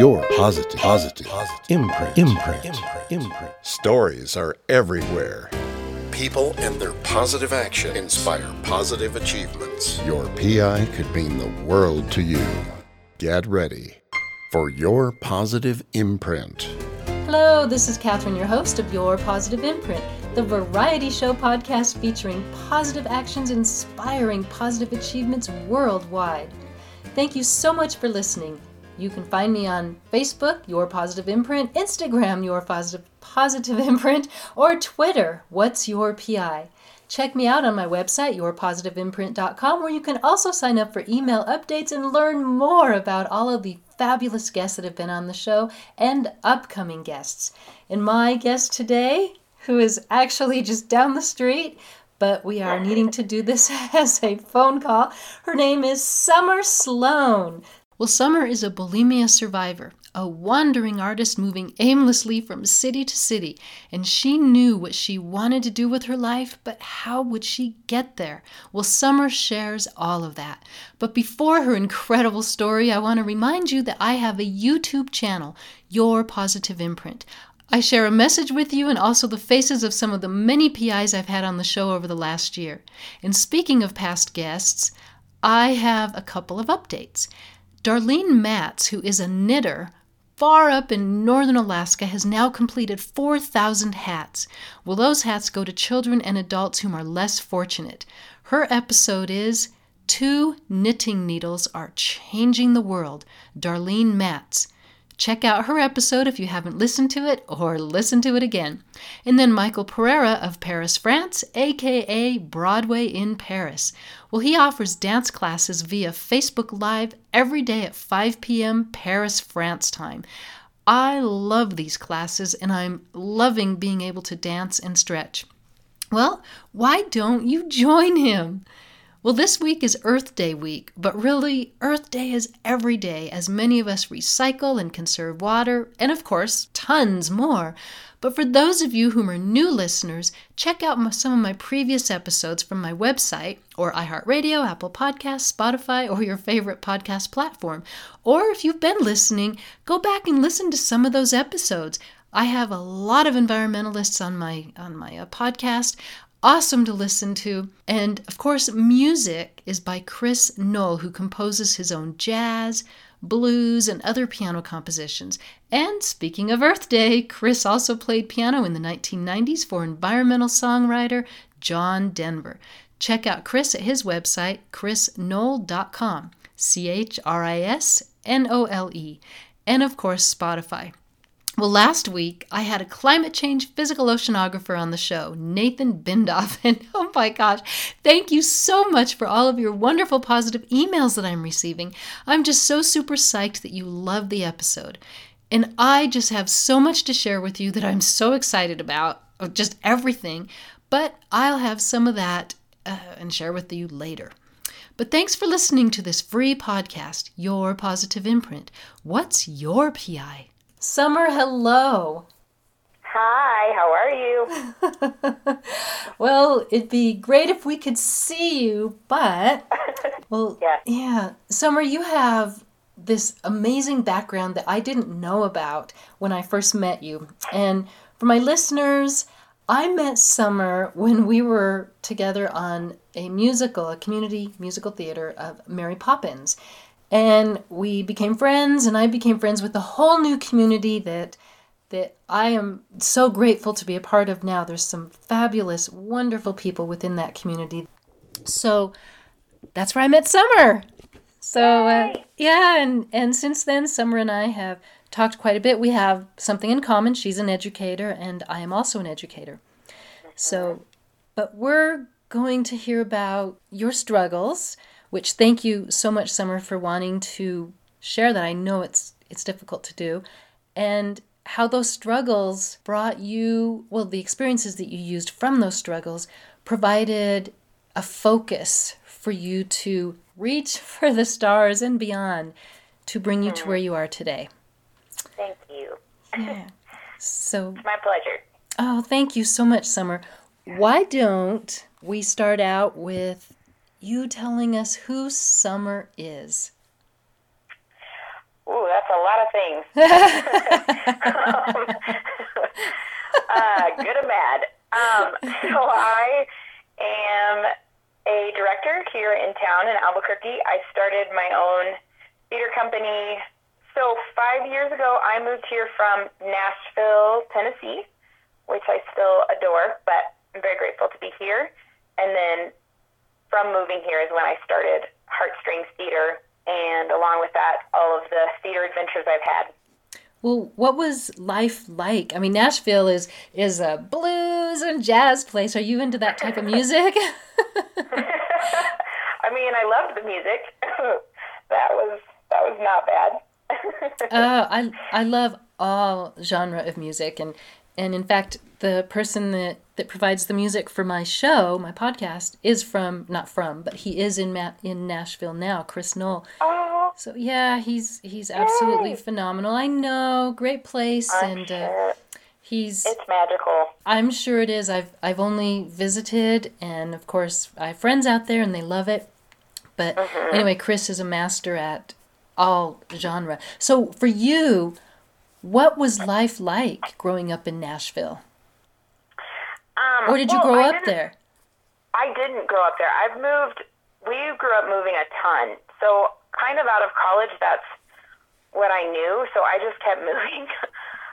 your positive, positive, positive imprint, imprint, imprint, imprint. Stories are everywhere. People and their positive action inspire positive achievements. Your PI could mean the world to you. Get ready for your positive imprint. Hello, this is Catherine, your host of Your Positive Imprint, the variety show podcast featuring positive actions inspiring positive achievements worldwide. Thank you so much for listening. You can find me on Facebook, Your Positive Imprint, Instagram, Your Positive Positive Imprint, or Twitter, What's Your PI. Check me out on my website, yourpositiveimprint.com, where you can also sign up for email updates and learn more about all of the fabulous guests that have been on the show and upcoming guests. And my guest today, who is actually just down the street, but we are needing to do this as a phone call. Her name is Summer Sloan. Well, Summer is a bulimia survivor, a wandering artist moving aimlessly from city to city, and she knew what she wanted to do with her life, but how would she get there? Well, Summer shares all of that. But before her incredible story, I want to remind you that I have a YouTube channel, Your Positive Imprint. I share a message with you and also the faces of some of the many PIs I've had on the show over the last year. And speaking of past guests, I have a couple of updates. Darlene Matz, who is a knitter far up in northern Alaska, has now completed 4,000 hats. Well, those hats go to children and adults whom are less fortunate. Her episode is Two Knitting Needles Are Changing the World. Darlene Matz. Check out her episode if you haven't listened to it, or listen to it again. And then Michael Pereira of Paris, France, aka Broadway in Paris. Well, he offers dance classes via Facebook Live every day at 5 p.m. Paris, France time. I love these classes and I'm loving being able to dance and stretch. Well, why don't you join him? Well, this week is Earth Day week, but really, Earth Day is every day as many of us recycle and conserve water, and of course, tons more. But for those of you who are new listeners, check out some of my previous episodes from my website or iHeartRadio, Apple Podcasts, Spotify, or your favorite podcast platform. Or if you've been listening, go back and listen to some of those episodes. I have a lot of environmentalists on my on my uh, podcast awesome to listen to. And of course, music is by Chris Nole, who composes his own jazz, blues, and other piano compositions. And speaking of Earth Day, Chris also played piano in the 1990s for environmental songwriter John Denver. Check out Chris at his website, chrisnole.com. C H R I S N O L E. And of course, Spotify. Well, last week I had a climate change physical oceanographer on the show, Nathan Bindoff. And oh my gosh, thank you so much for all of your wonderful positive emails that I'm receiving. I'm just so super psyched that you love the episode. And I just have so much to share with you that I'm so excited about, just everything. But I'll have some of that uh, and share with you later. But thanks for listening to this free podcast, Your Positive Imprint. What's your PI? Summer, hello. Hi, how are you? well, it'd be great if we could see you, but well, yeah. yeah. Summer, you have this amazing background that I didn't know about when I first met you. And for my listeners, I met Summer when we were together on a musical, a community musical theater of Mary Poppins. And we became friends, and I became friends with a whole new community that that I am so grateful to be a part of now. There's some fabulous, wonderful people within that community. So that's where I met Summer. So uh, yeah, and and since then, Summer and I have talked quite a bit. We have something in common. She's an educator, and I am also an educator. So, but we're going to hear about your struggles which thank you so much, Summer, for wanting to share that. I know it's it's difficult to do. And how those struggles brought you, well, the experiences that you used from those struggles provided a focus for you to reach for the stars and beyond to bring you to where mm-hmm. you are today. Thank you. Yeah. So it's my pleasure. Oh, thank you so much, Summer. Why don't we start out with you telling us who Summer is. Ooh, that's a lot of things. uh, good and bad. Um, so I am a director here in town in Albuquerque. I started my own theater company. So five years ago, I moved here from Nashville, Tennessee, which I still adore, but I'm very grateful to be here. And then from moving here is when I started Heartstrings Theater, and along with that, all of the theater adventures I've had. Well, what was life like? I mean, Nashville is is a blues and jazz place. Are you into that type of music? I mean, I loved the music. that was that was not bad. uh, I I love all genre of music, and and in fact, the person that that provides the music for my show, my podcast, is from not from, but he is in Ma- in Nashville now. Chris Nole. Oh, So yeah, he's he's absolutely Yay. phenomenal. I know, great place, I'm and uh, he's. it's magical. I'm sure it is. I've I've only visited, and of course, I have friends out there, and they love it. But Mm-hmm. anyway, Chris is a master at all genre. So for you, what was life like growing up in Nashville, Um, or did you well, grow I up there? I didn't grow up there. I've moved. We grew up moving a ton. So kind of out of college, that's what I knew. So I just kept moving.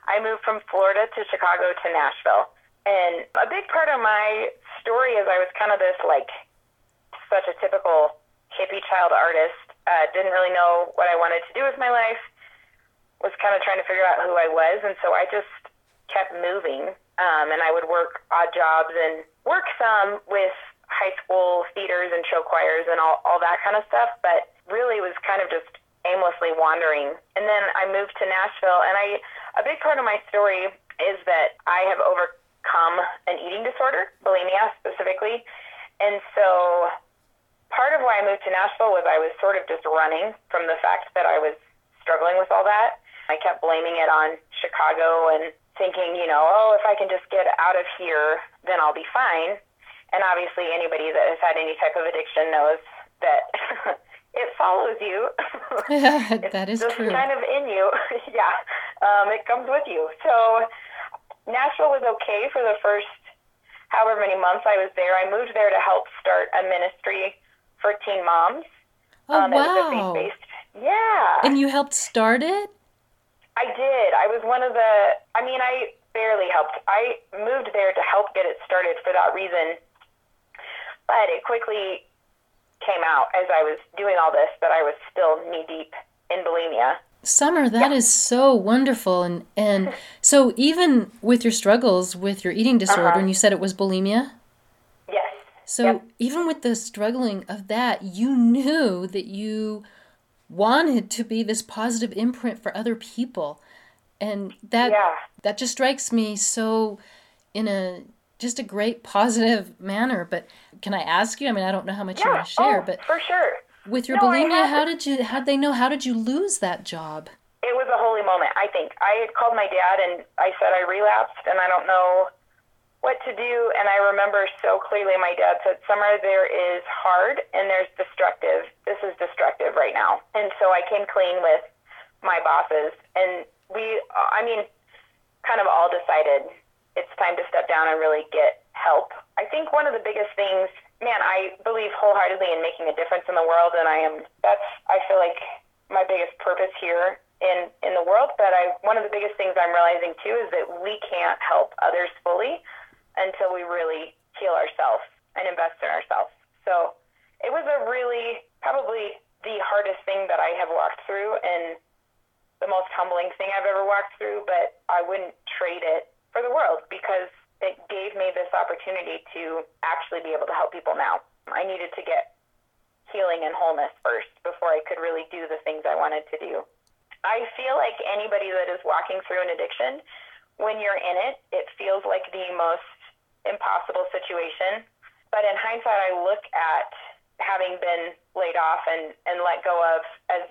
I moved from Florida to Chicago to Nashville, and a big part of my story is I was kind of this like such a typical hippie child artist. Uh, didn't really know what I wanted to do with my life. Was kind of trying to figure out who I was, and so I just kept moving. Um, and I would work odd jobs and work some with high school theaters and show choirs and all, all that kind of stuff, but really was kind of just aimlessly wandering. And then I moved to Nashville, and I a big part of my story is that I have overcome an eating disorder, bulimia specifically, and so part of why I moved to Nashville was I was sort of just running from the fact that I was struggling with all that. I kept blaming it on Chicago and thinking, you know, oh, if I can just get out of here, then I'll be fine. And obviously, anybody that has had any type of addiction knows that it follows you. That is true. kind of in you. yeah, um, it comes with you. So Nashville was okay for the first however many months I was there. I moved there to help start a ministry for teen moms. Oh um, it was a wow! Yeah, And you helped start it? I did. I was one of the. I mean, I barely helped. I moved there to help get it started for that reason, but it quickly came out as I was doing all this that I was still knee deep in bulimia. Summer, that is so wonderful. And and so even with your struggles with your eating disorder, Uh-huh. and you said it was bulimia. Yes. So Yep. even with the struggling of that, you knew that you wanted to be this positive imprint for other people. And that Yeah. that just strikes me so in a just a great positive manner. But can I ask you? I mean, I don't know how much you want to share, oh, but for sure. with your No, bulimia, how did you how did they know how did you lose that job? It was a holy moment, I think. I had called my dad and I said I relapsed and I don't know what to do. And I remember so clearly my dad said, Summer, there is hard and there's destructive. This is destructive right now. And so I came clean with my bosses. And we, I mean, kind of all decided it's time to step down and really get help. I think one of the biggest things, man, I believe wholeheartedly in making a difference in the world, and I am. That's I feel like my biggest purpose here in in the world. But I one of the biggest things I'm realizing too is that we can't help others fully until we really heal ourselves and invest in ourselves. So it was a really probably the hardest thing that I have walked through and the most humbling thing I've ever walked through, but I wouldn't trade it for the world because it gave me this opportunity to actually be able to help people now. I needed to get healing and wholeness first before I could really do the things I wanted to do. I feel like anybody that is walking through an addiction, when you're in it, it feels like the most impossible situation. But in hindsight, I look at having been laid off and, and let go of as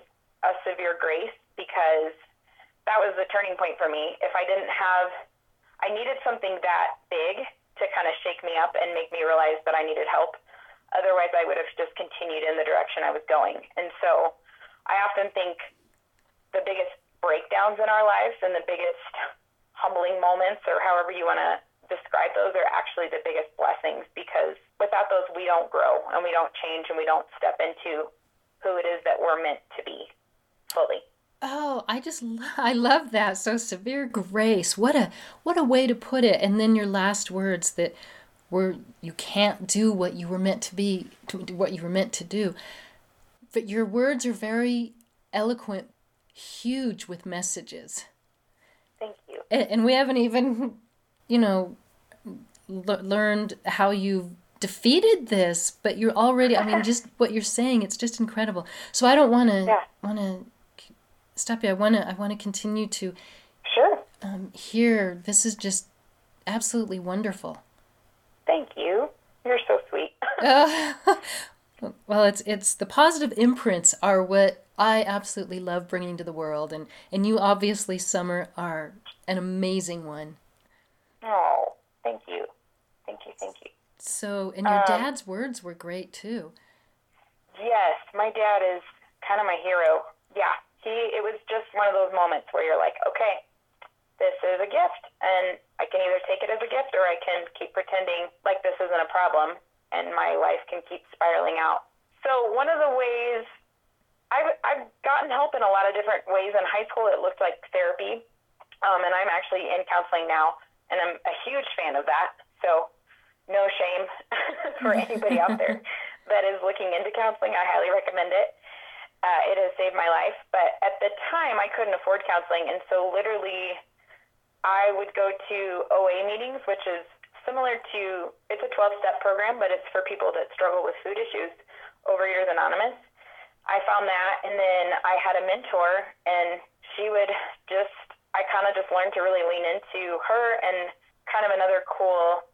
a severe grace because that was the turning point for me. If I didn't have, I needed something that big to kind of shake me up and make me realize that I needed help. Otherwise, I would have just continued in the direction I was going. And so I often think the biggest breakdowns in our lives and the biggest humbling moments, or however you want to describe those, are actually the biggest blessings because without those, we don't grow and we don't change and we don't step into who it is that we're meant to be fully. Oh, I just I love that. So severe grace. What a what a way to put it. And then your last words that were you can't do what you were meant to be to do what you were meant to do. But your words are very eloquent, huge with messages. Thank you. And, and we haven't even, you know, l- learned how you've defeated this, but you're already. I mean, just what you're saying, it's just incredible. So I don't want to Yeah. want to stop you. I want to I want to continue to Sure. um, hear. This is just absolutely wonderful. Thank you. You're so sweet. Uh, well, it's it's the positive imprints are what I absolutely love bringing to the world, and and you obviously, Summer, are an amazing one. Oh, thank you. Thank you. Thank you. So, and your dad's words were great too. Yes, my dad is kind of my hero. Yeah, he. It was just one of those moments where you're like, okay, this is a gift, and I can either take it as a gift or I can keep pretending like this isn't a problem, and my life can keep spiraling out. So one of the ways I've I've gotten help in a lot of different ways. In high school, it looked like therapy, um, and I'm actually in counseling now, and I'm a huge fan of that. So no shame for anybody out there that is looking into counseling. I highly recommend it. Uh, it has saved my life. But at the time, I couldn't afford counseling, and so literally, I would go to OA meetings, which is similar to it's a 12-step program, but it's for people that struggle with food issues. Overeaters Anonymous. I found that, and then I had a mentor, and she would just I kind of just learned to really lean into her, and kind of another cool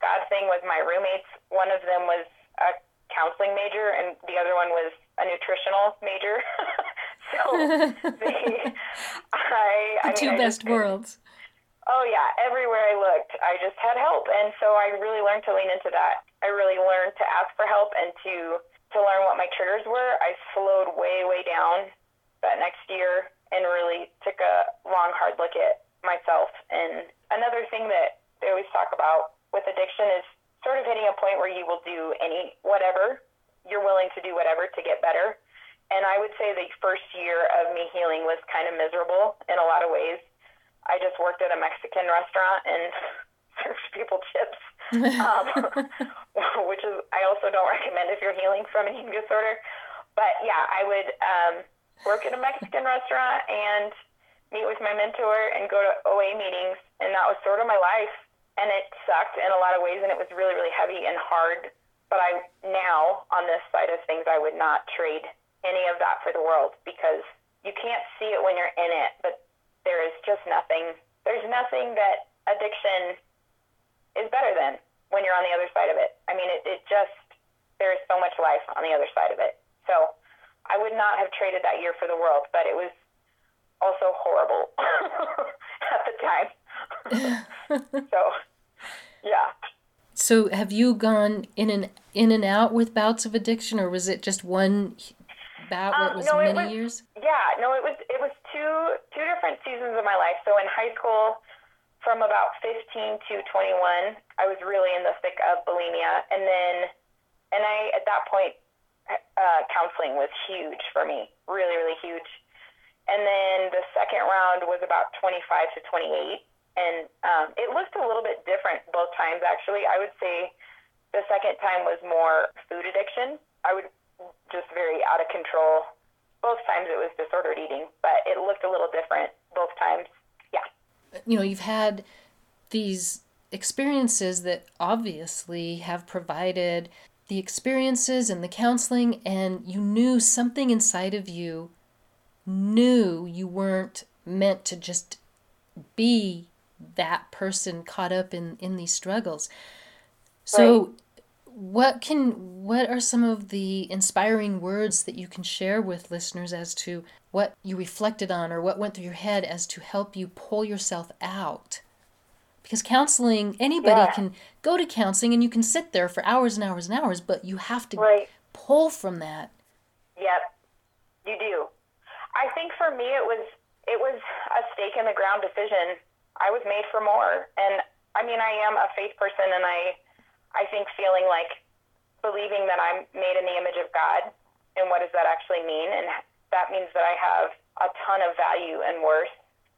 God thing was my roommates. One of them was a counseling major, and the other one was a nutritional major. so they, I, I The two mean, I best just- worlds. Oh yeah, everywhere I looked, I just had help, and so I really learned to lean into that. I really learned to ask for help and to to learn what my triggers were. I slowed way way down that next year and really took a long hard look at myself. And another thing that they always talk about with addiction is sort of hitting a point where you will do any whatever you're willing to do whatever to get better. And I would say the first year of me healing was kind of miserable in a lot of ways. I just worked at a Mexican restaurant and served people chips, um, which is I also don't recommend if you're healing from an eating disorder. But yeah, I would um, work at a Mexican restaurant and meet with my mentor and go to OA meetings, and that was sort of my life. And it sucked in a lot of ways, and it was really, really heavy and hard. But I now on this side of things, I would not trade any of that for the world because you can't see it when you're in it, but there is just nothing. There's nothing that addiction is better than when you're on the other side of it. I mean, it, it just there is so much life on the other side of it. I would not have traded that year for the world, but it was also horrible at the time. so yeah. So, have you gone in and in and out with bouts of addiction, or was it just one bout Um, was no, it many was- years? Yeah, no, it was it was two two different seasons of my life. So in high school, from about 15 to 21, I was really in the thick of bulimia, and then and I at that point, uh, counseling was huge for me, really really huge. And then the second round was about 25 to 28, and um, it looked a little bit different both times. Actually, I would say the second time was more food addiction. I would just very out of control. Both times it was disordered eating, but it looked a little different both times. Yeah. you know, you've had these experiences that obviously have provided the experiences and the counseling, and you knew something inside of you knew you weren't meant to just be that person caught up in, in these struggles. So, what can what are some of the inspiring words that you can share with listeners as to what you reflected on or what went through your head as to help you pull yourself out because counseling anybody Yeah. can go to counseling and you can sit there for hours and hours and hours but you have to Right. pull from that Yep. You do. I think for me it was it was a stake in the ground decision. I was made for more, and I mean I am a faith person, and I I think feeling like believing that I'm made in the image of God, and what does that actually mean? And that means that I have a ton of value and worth,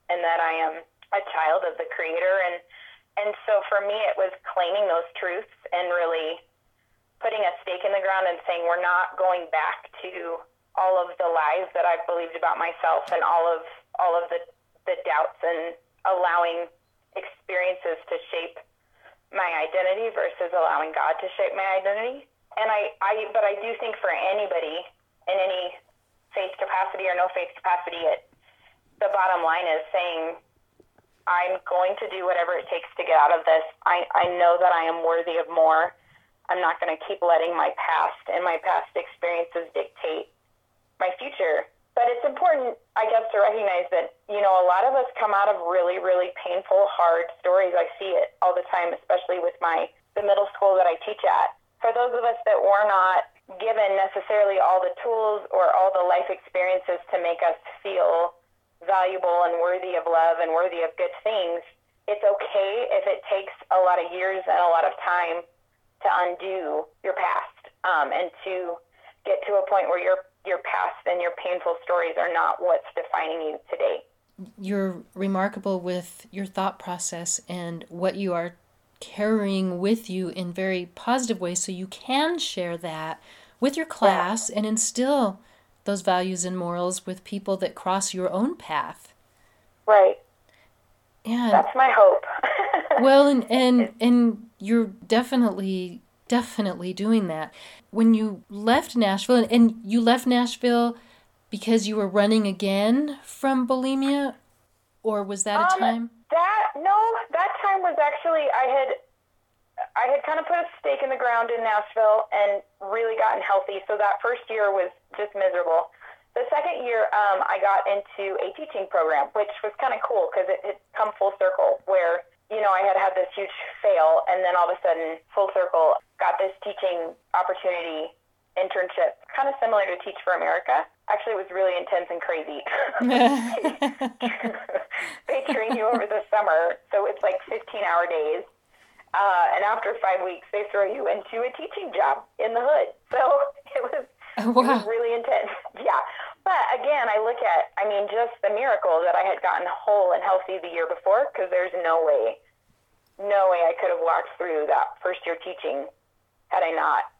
and that I am a child of the Creator, and and so for me it was claiming those truths and really putting a stake in the ground and saying we're not going back to all of the lies that I've believed about myself and all of all of the the doubts and allowing experiences to shape my identity versus allowing God to shape my identity. And I, I but I do think for anybody in any faith capacity or no faith capacity, it the bottom line is saying I'm going to do whatever it takes to get out of this. I, I know that I am worthy of more. I'm not going to keep letting my past and my past experiences dictate my future. But it's important, I guess, to recognize that, you know, a lot of us come out of really, really painful, hard stories. I see it all the time, especially with my the middle school that I teach at. For those of us that were not given necessarily all the tools or all the life experiences to make us feel valuable and worthy of love and worthy of good things, it's okay if it takes a lot of years and a lot of time to undo your past um, and to get to a point where your your past and your painful stories are not what's defining you today. You're remarkable with your thought process and what you are carrying with you in very positive ways so you can share that with your class yeah. and instill those values and morals with people that cross your own path. Right. Yeah. That's my hope. well, and and and you're definitely definitely doing that. When you left Nashville and you left Nashville because you were running again from bulimia or was that a um, time? That no, that time was actually I had I had kind of put a stake in the ground in Nashville and really gotten healthy. So that first year was just miserable. The second year, um, I got into a teaching program, which was kind of cool because it had come full circle where, you know, I had had this huge fail and then all of a sudden, full circle, got this teaching opportunity internship, kind of similar to Teach for America. Actually, it was really intense and crazy. they train you over the summer, so it's like 15 hour days uh, and after five weeks, they throw you into a teaching job in the hood. So it was, oh, wow. it was really intense. Yeah. But again, I look at, I mean, just the miracle that I had gotten whole and healthy the year before, because there's no way, no way I could have walked through that first year teaching had I not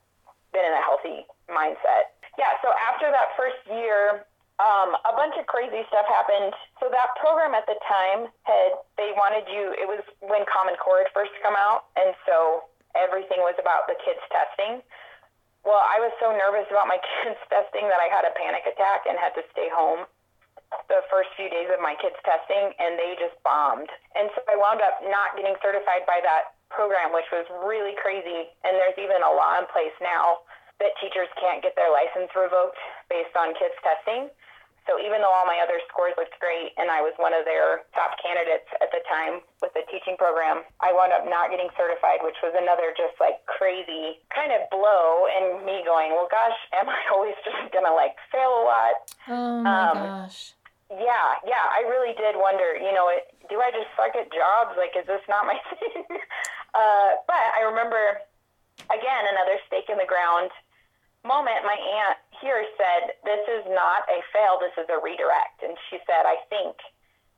been in a healthy mindset. Yeah. So after that first year, um, a bunch of crazy stuff happened. So that program at the time had they wanted you. It was when Common Core had first come out, and so everything was about the kids testing. Well, I was so nervous about my kids testing that I had a panic attack and had to stay home the first few days of my kids testing, and they just bombed. And so I wound up not getting certified by that program, which was really crazy. And there's even a law in place now that teachers can't get their license revoked based on kids testing. So even though all my other scores looked great and I was one of their top candidates at the time with the teaching program, I wound up not getting certified, which was another just like crazy kind of blow and me going, well, gosh, am I always just going to like fail a lot? Oh my um, gosh. Yeah, yeah, I really did wonder, you know, do I just suck at jobs? Like, is this not my thing? uh, but I remember, again, another stake in the ground moment, my aunt here said, This is not a fail, this is a redirect. And she said, I think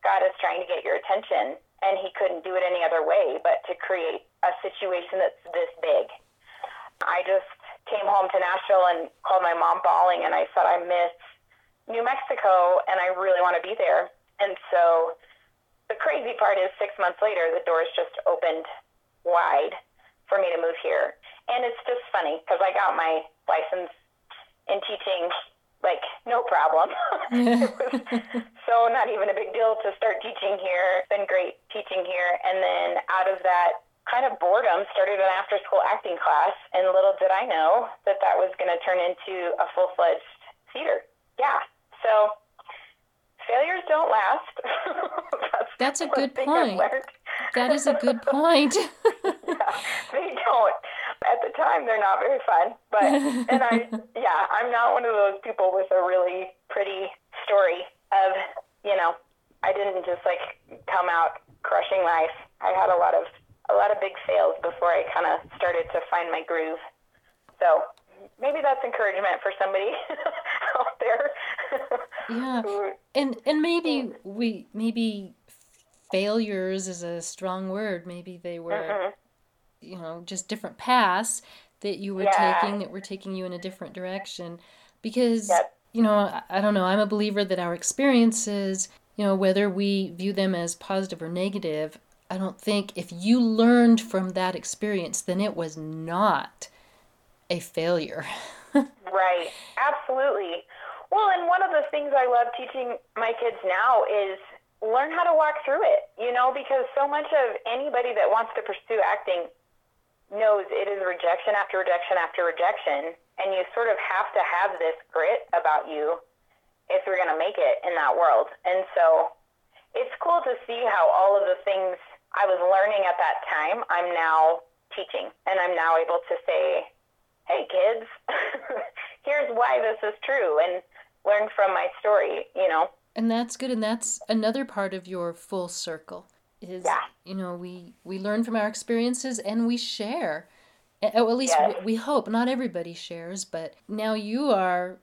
God is trying to get your attention, and He couldn't do it any other way but to create a situation that's this big. I just came home to Nashville and called my mom bawling, and I said, I miss New Mexico, and I really want to be there. And so the crazy part is, six months later, the doors just opened wide for me to move here. And it's just funny because I got my license in teaching like no problem. it was so not even a big deal to start teaching here. It's been great teaching here. And then out of that kind of boredom started an after school acting class and little did I know that that was going to turn into a full-fledged theater. Yeah. So failures don't last. That's, That's a good point. That is a good point. yeah, they don't at the time they're not very fun but and i yeah i'm not one of those people with a really pretty story of, you know, I didn't just like come out crushing life. I had a lot of a lot of big fails before I kind of started to find my groove. So maybe that's encouragement for somebody out there. yeah, and and maybe we maybe failures is a strong word. Maybe they were, mm-hmm. You know, just different paths that you were yeah. taking that were taking you in a different direction. Because yep. you know, I, I don't know. I'm a believer that our experiences, you know, whether we view them as positive or negative, I don't think if you learned from that experience, then it was not a failure. right. Absolutely. Well, and one of the things I love teaching my kids now is learn how to walk through it, you know, because so much of anybody that wants to pursue acting knows it is rejection after rejection after rejection. And you sort of have to have this grit about you if you're going to make it in that world. And so it's cool to see how all of the things I was learning at that time, I'm now teaching. And I'm now able to say, hey, kids, here's why this is true, and learn from my story, you know. And that's good. And that's another part of your full circle is, yeah. you know, we, we learn from our experiences and we share. Well, at least yes. we, we hope. Not everybody shares, but now you are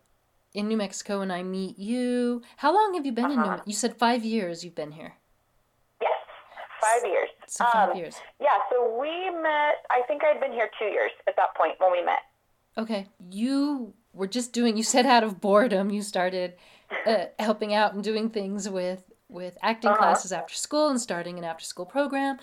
in New Mexico and I meet you. How long have you been uh-huh. in New uh-huh. You said five years you've been here. Yes, five years. So five um, years. Yeah, so we met, I think I'd been here two years at that point when we met. Okay. You were just doing, you said out of boredom, you started uh, helping out and doing things with, with acting uh-huh. classes after school and starting an after school program.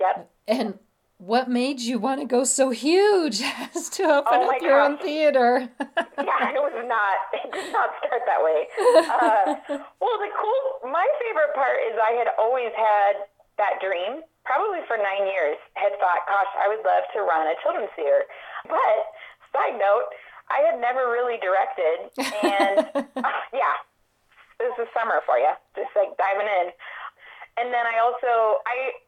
Yep. And what made you want to go so huge as to open oh up your gosh. own theater? yeah, it was not. It did not start that way. Uh, well, the cool. My favorite part is I had always had that dream. Probably for nine years, had thought, "Gosh, I would love to run a children's theater." But side note, I had never really directed, and uh, yeah, this is summer for you, just like diving in. And then I also I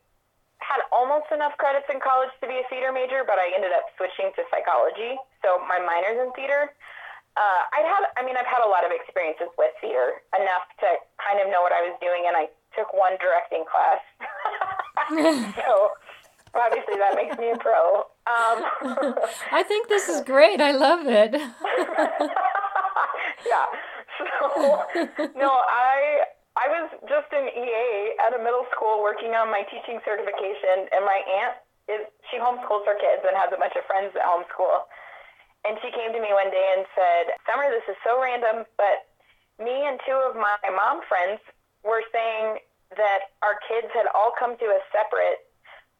had almost enough credits in college to be a theater major, but I ended up switching to psychology. So my minor's in theater. Uh, I'd had, I mean, I've had a lot of experiences with theater, enough to kind of know what I was doing, and I took one directing class. so obviously that makes me a pro. Um, I think this is great. I love it. yeah. So no, I I was just an EA at a middle school working on my teaching certification, and my aunt is she homeschools her kids and has a bunch of friends that homeschool. And she came to me one day and said, "Summer, this is so random, but me and two of my mom friends were saying that our kids had all come to us separate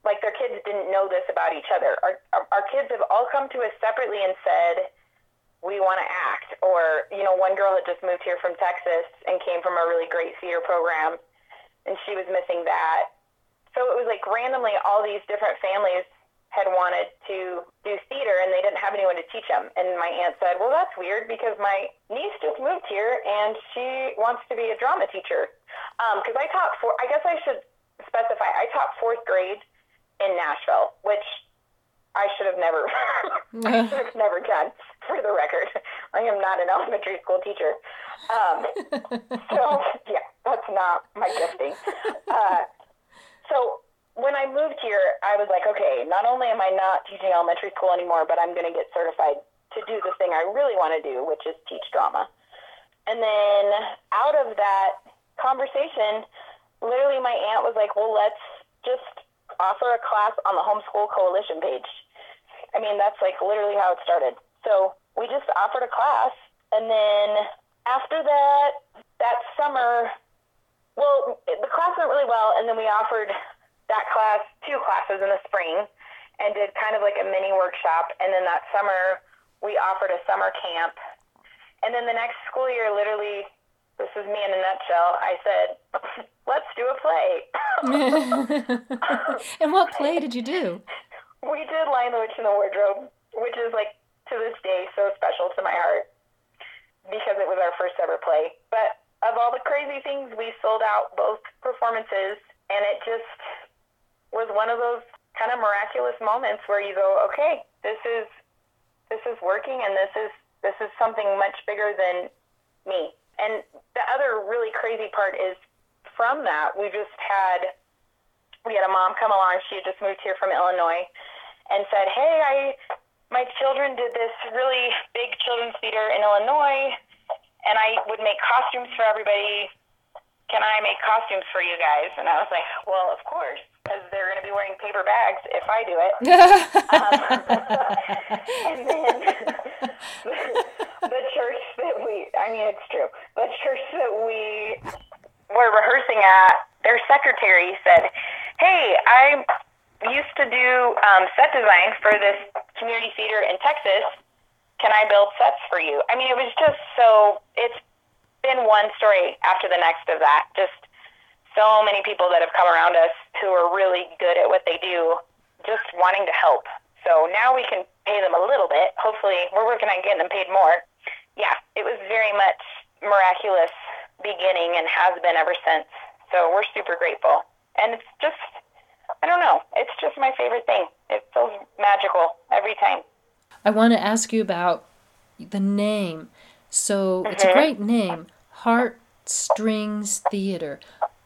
like their kids didn't know this about each other. Our, our kids have all come to us separately and said, we want to act. Or, you know, one girl had just moved here from Texas and came from a really great theater program, and she was missing that. So it was like randomly all these different families had wanted to do theater and they didn't have anyone to teach them. And my aunt said, Well, that's weird because my niece just moved here and she wants to be a drama teacher. Because um, I taught for, I guess I should specify, I taught fourth grade in Nashville, which I should have never, I should have never done. For the record, I am not an elementary school teacher. Um, so yeah, that's not my gifting. Uh, so when I moved here, I was like, okay, not only am I not teaching elementary school anymore, but I'm going to get certified to do the thing I really want to do, which is teach drama. And then out of that conversation, literally my aunt was like, well, let's just offer a class on the Homeschool Coalition page. I mean, that's like literally how it started. So we just offered a class, and then after that, that summer, well, the class went really well, and then we offered that class two classes in the spring and did kind of like a mini workshop. And then that summer, we offered a summer camp. And then the next school year, literally this is me in a nutshell. I said, let's do a play. and what play did you do? We did Lion the Witch in the Wardrobe, which is like to this day so special to my heart because it was our first ever play. But of all the crazy things, we sold out both performances, and it just was one of those kind of miraculous moments where you go, okay, this is this is working, and this is this is something much bigger than me And the other really crazy part is from that, we just had we had a mom come along. She had just moved here from Illinois, and said, "Hey, I my children did this really big children's theater in Illinois, and I would make costumes for everybody. Can I make costumes for you guys?" And I was like, "Well, of course." Because they're going to be wearing paper bags if I do it. um, and then the church that we, I mean, it's true, the church that we were rehearsing at, their secretary said, Hey, I used to do um, set design for this community theater in Texas. Can I build sets for you? I mean, it was just so, it's been one story after the next of that. Just so many people that have come around us who are really good at what they do, just wanting to help. So now we can pay them a little bit. Hopefully, we're working on getting them paid more. Yeah, it was very much miraculous beginning and has been ever since. So we're super grateful. And it's just, I don't know, it's just my favorite thing. It feels magical every time. I want to ask you about the name. So mm-hmm. it's a mm-hmm. great name, Heartstrings Theater.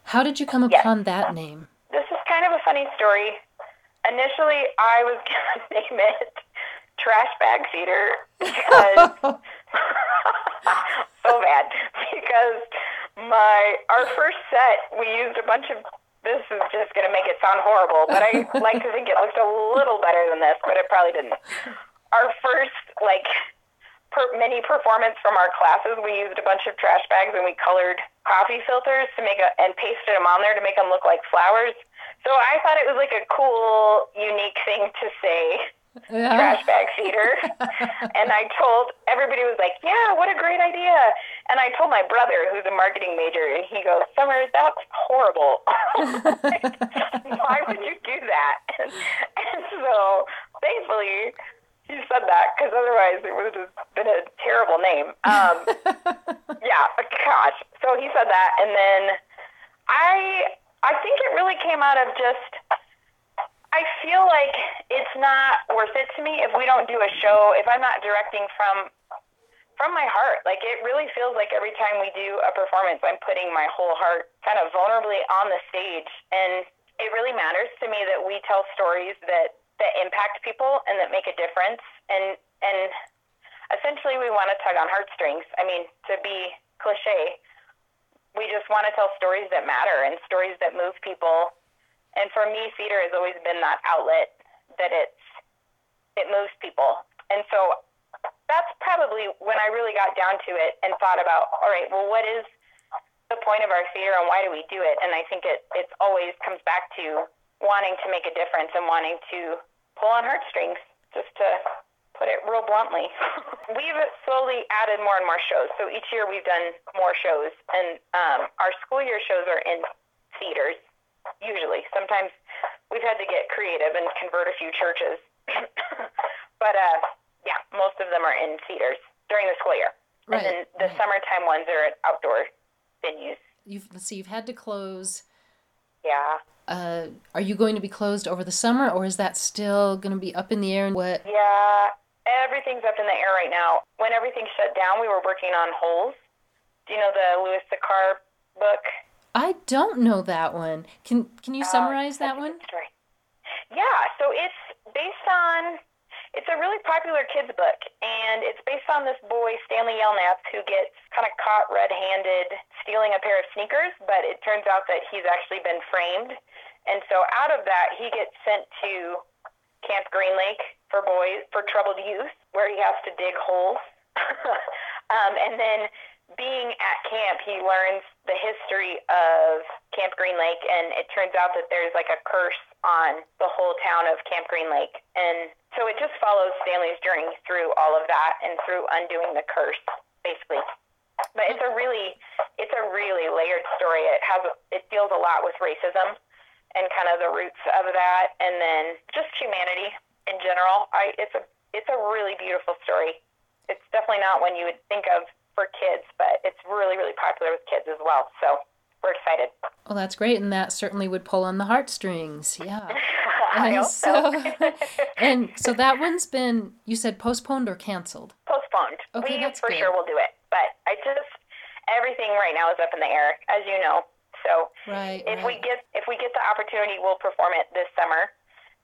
How did you come upon yes. that name? This is kind of a funny story. Initially, I was going to name it Trash Bag Theater because so bad because my our first set we used a bunch of this is just going to make it sound horrible, but I like to think it looked a little better than this, but it probably didn't. Our first like per, mini performance from our classes, we used a bunch of trash bags and we colored coffee filters to make a and pasted them on there to make them look like flowers. So I thought it was like a cool, unique thing to say yeah. trash bag theater. and I told everybody was like, "Yeah, what a great idea!" And I told my brother, who's a marketing major, and he goes, "Summer, that's horrible. Why would you do that?" And, and so, thankfully, he said that because otherwise it would have been a terrible name. Um, yeah, gosh. So he said that, and then I, I think it really came out of just I feel like it's not worth it to me if we don't do a show, if I'm not directing from from my heart. Like it really feels like every time we do a performance, I'm putting my whole heart kind of vulnerably on the stage and it really matters to me that we tell stories that that impact people and that make a difference and and essentially we want to tug on heartstrings. I mean, to be cliche, we just want to tell stories that matter and stories that move people and for me, theater has always been that outlet that it's it moves people. And so that's probably when I really got down to it and thought about, all right, well, what is the point of our theater and why do we do it? And I think it it's always comes back to wanting to make a difference and wanting to pull on heartstrings, just to put it real bluntly. we've slowly added more and more shows. So each year we've done more shows, and um, our school year shows are in theaters usually. Sometimes we've had to get creative and convert a few churches. but uh, yeah, most of them are in theaters during the school year. Right, and then the right. summertime ones are at outdoor venues. You've see, you've had to close. Yeah. Uh, are you going to be closed over the summer, or is that still going to be up in the air? And what? Yeah, everything's up in the air right now. When everything shut down, we were working on holes. Do you know the Louis Sachar book? I don't know that one. Can can you uh, summarize uh, that one? Story. Yeah, so it's based on it's a really popular kids book, and it's based on this boy Stanley Yelnats who gets kind of caught red-handed stealing a pair of sneakers, but it turns out that he's actually been framed, and so out of that he gets sent to Camp Green Lake for boys for troubled youth, where he has to dig holes, um, and then being at camp, he learns the history of Camp Green Lake, and it turns out that there's like a curse on the whole town of Camp Green Lake. And so it just follows Stanley's journey through all of that and through undoing the curse, basically. But it's a really, it's a really layered story. It has, it deals a lot with racism and kind of the roots of that, and then just humanity in general. I, it's a, it's a really beautiful story. It's definitely not one you would think of for kids, but it's really, really popular with kids as well. So we're excited. Well, that's great, and that certainly would pull on the heartstrings. Yeah. I hope so. and so that one's been, you said postponed or canceled? Postponed. Okay, we that's for good. sure will do it, but I just everything right now is up in the air, as you know. So Right. if we get if we get the opportunity, we'll perform it this summer,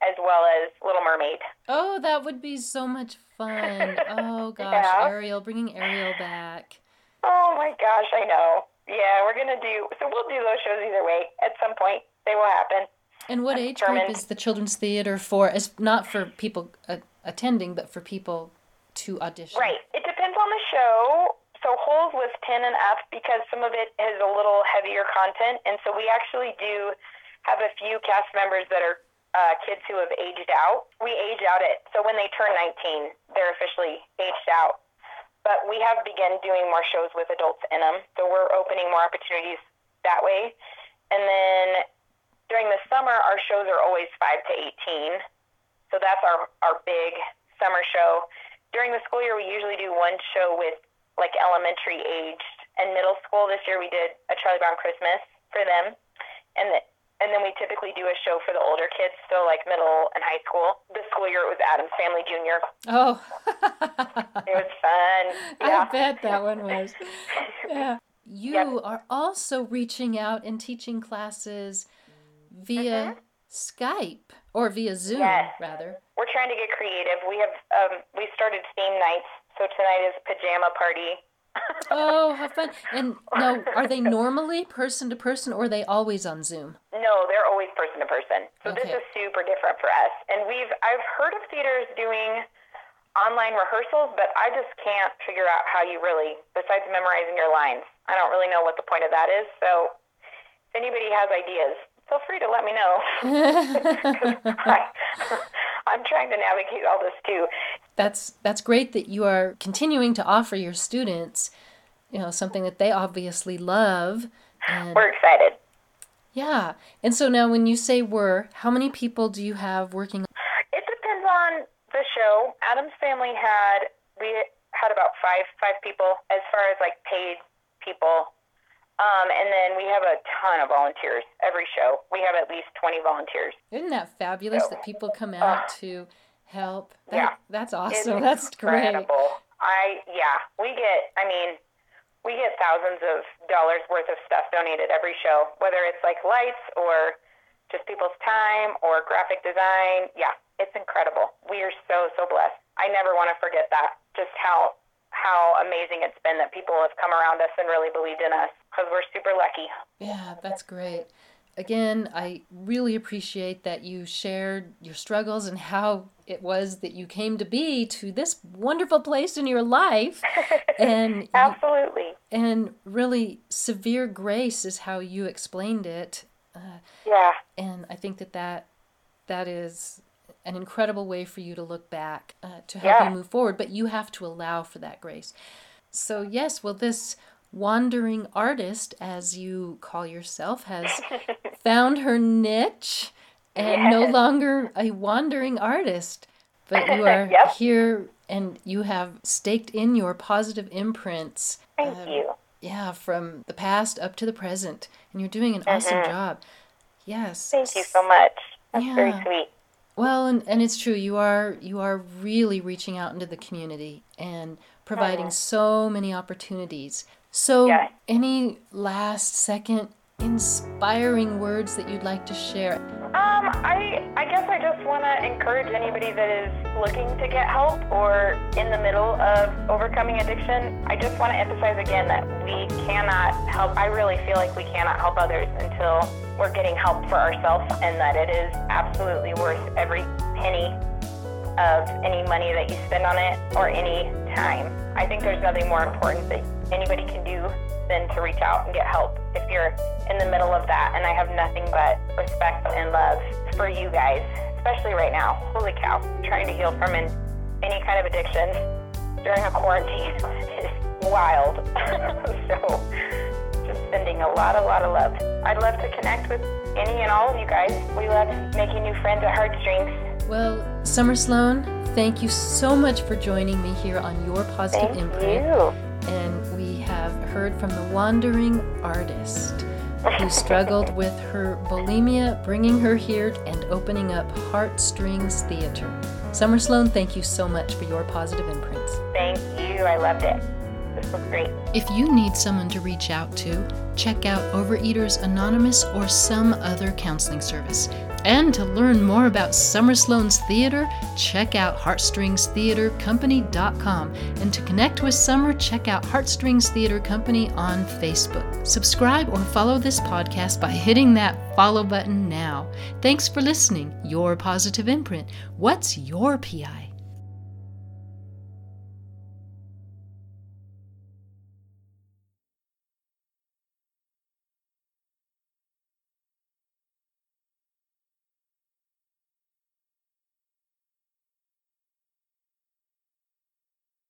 as well as Little Mermaid. Oh, that would be so much fun. Oh gosh, Yeah. Ariel, bringing Ariel back. Oh my gosh, I know. Yeah, we're gonna do. So we'll do those shows either way. At some point, they will happen. And what I'm age group is the children's theater for? As not for people uh, attending, but for people to audition. Right. It depends on the show. So Holes was 10 and up because some of it has a little heavier content. And so we actually do have a few cast members that are uh, kids who have aged out. We age out it. So when they turn 19, they're officially aged out. But we have begun doing more shows with adults in them. So we're opening more opportunities that way. And then during the summer, our shows are always 5 to 18. So that's our, our big summer show. During the school year, we usually do one show with like elementary aged and middle school. This year, we did a Charlie Brown Christmas for them, and and then we typically do a show for the older kids, so like middle and high school. This school year, it was Addams Family Junior. Oh. It was fun. I bet that one was. Yeah. You Yep. are also reaching out and teaching classes via Skype or via Zoom, Yes. rather. We're trying to get creative. We have um, we started theme nights, so tonight is pajama party. Oh, how fun! And now, are they normally person to person, or are they always on Zoom? No, they're always person to person. So this is super different for us. And we've I've heard of theaters doing online rehearsals, but I just can't figure out how you really besides memorizing your lines. I don't really know what the point of that is. So if anybody has ideas, feel free to let me know. I, I'm trying to navigate all this too. that's that's great that you are continuing to offer your students, you know, something that they obviously love. And We're excited. yeah, and so now when you say "were," how many people do you have working? It depends on the show. Addams Family had we had about five five people as far as like paid people, um, and then we have a ton of volunteers every show. We have at least twenty volunteers. Isn't that fabulous that people come out to help? That, Yeah. that's It's awesome. That's great. incredible. I yeah, we get. I mean, we get thousands of dollars worth of stuff donated every show, whether it's like lights or just people's time or graphic design. Yeah, it's incredible. We are so so blessed. I never want to forget that. Just how how amazing it's been that people have come around us and really believed in us because we're super lucky. Yeah, that's great. Again, I really appreciate that you shared your struggles and how it was that you came to be to this wonderful place in your life. And Absolutely. and really severe grace is how you explained it. Uh, Yeah. and I think that that, that is an incredible way for you to look back uh, to help Yeah. you move forward, but you have to allow for that grace. So, yes, well, this wandering artist, as you call yourself, has found her niche and no longer a wandering artist, but you are Yep. here and you have staked in your positive imprints. Thank um, you. Yeah, from the past up to the present, and you're doing an awesome job. Yes. Mm-hmm. Thank you so much. That's very sweet. Well, and, and it's true. You are you are really reaching out into the community and providing so many opportunities. So, any last second inspiring words that you'd like to share? Um, I I guess I just want to encourage anybody that is looking to get help or in the middle of overcoming addiction. I just want to emphasize again that we cannot help. I really feel like we cannot help others until we're getting help for ourselves, and that it is absolutely worth every penny of any money that you spend on it or any time. I think there's nothing more important that anybody can do than to reach out and get help if you're in the middle of that. And I have nothing but respect and love for you guys, especially right now. Holy cow, trying to heal from an, any kind of addiction during a quarantine is wild. so just sending a lot, a lot of love. I'd love to connect with any and all of you guys. We love making new friends at Heartstrings. Well, Summer Sloan, thank you so much for joining me here on Your Positive Thank Imprint. you. And we have heard from the wandering artist who struggled with her bulimia, bringing her here and opening up Heartstrings Theater. Summer Sloan, thank you so much for your positive imprints. Thank you. I loved it. It was great. If you need someone to reach out to, check out Overeaters Anonymous or some other counseling service. And to learn more about Summer Sloan's theater, check out heartstringstheatercompany.com. And to connect with Summer, check out Heartstrings Theater Company on Facebook. Subscribe or follow this podcast by hitting that follow button now. Thanks for listening. Your positive imprint. What's your PI?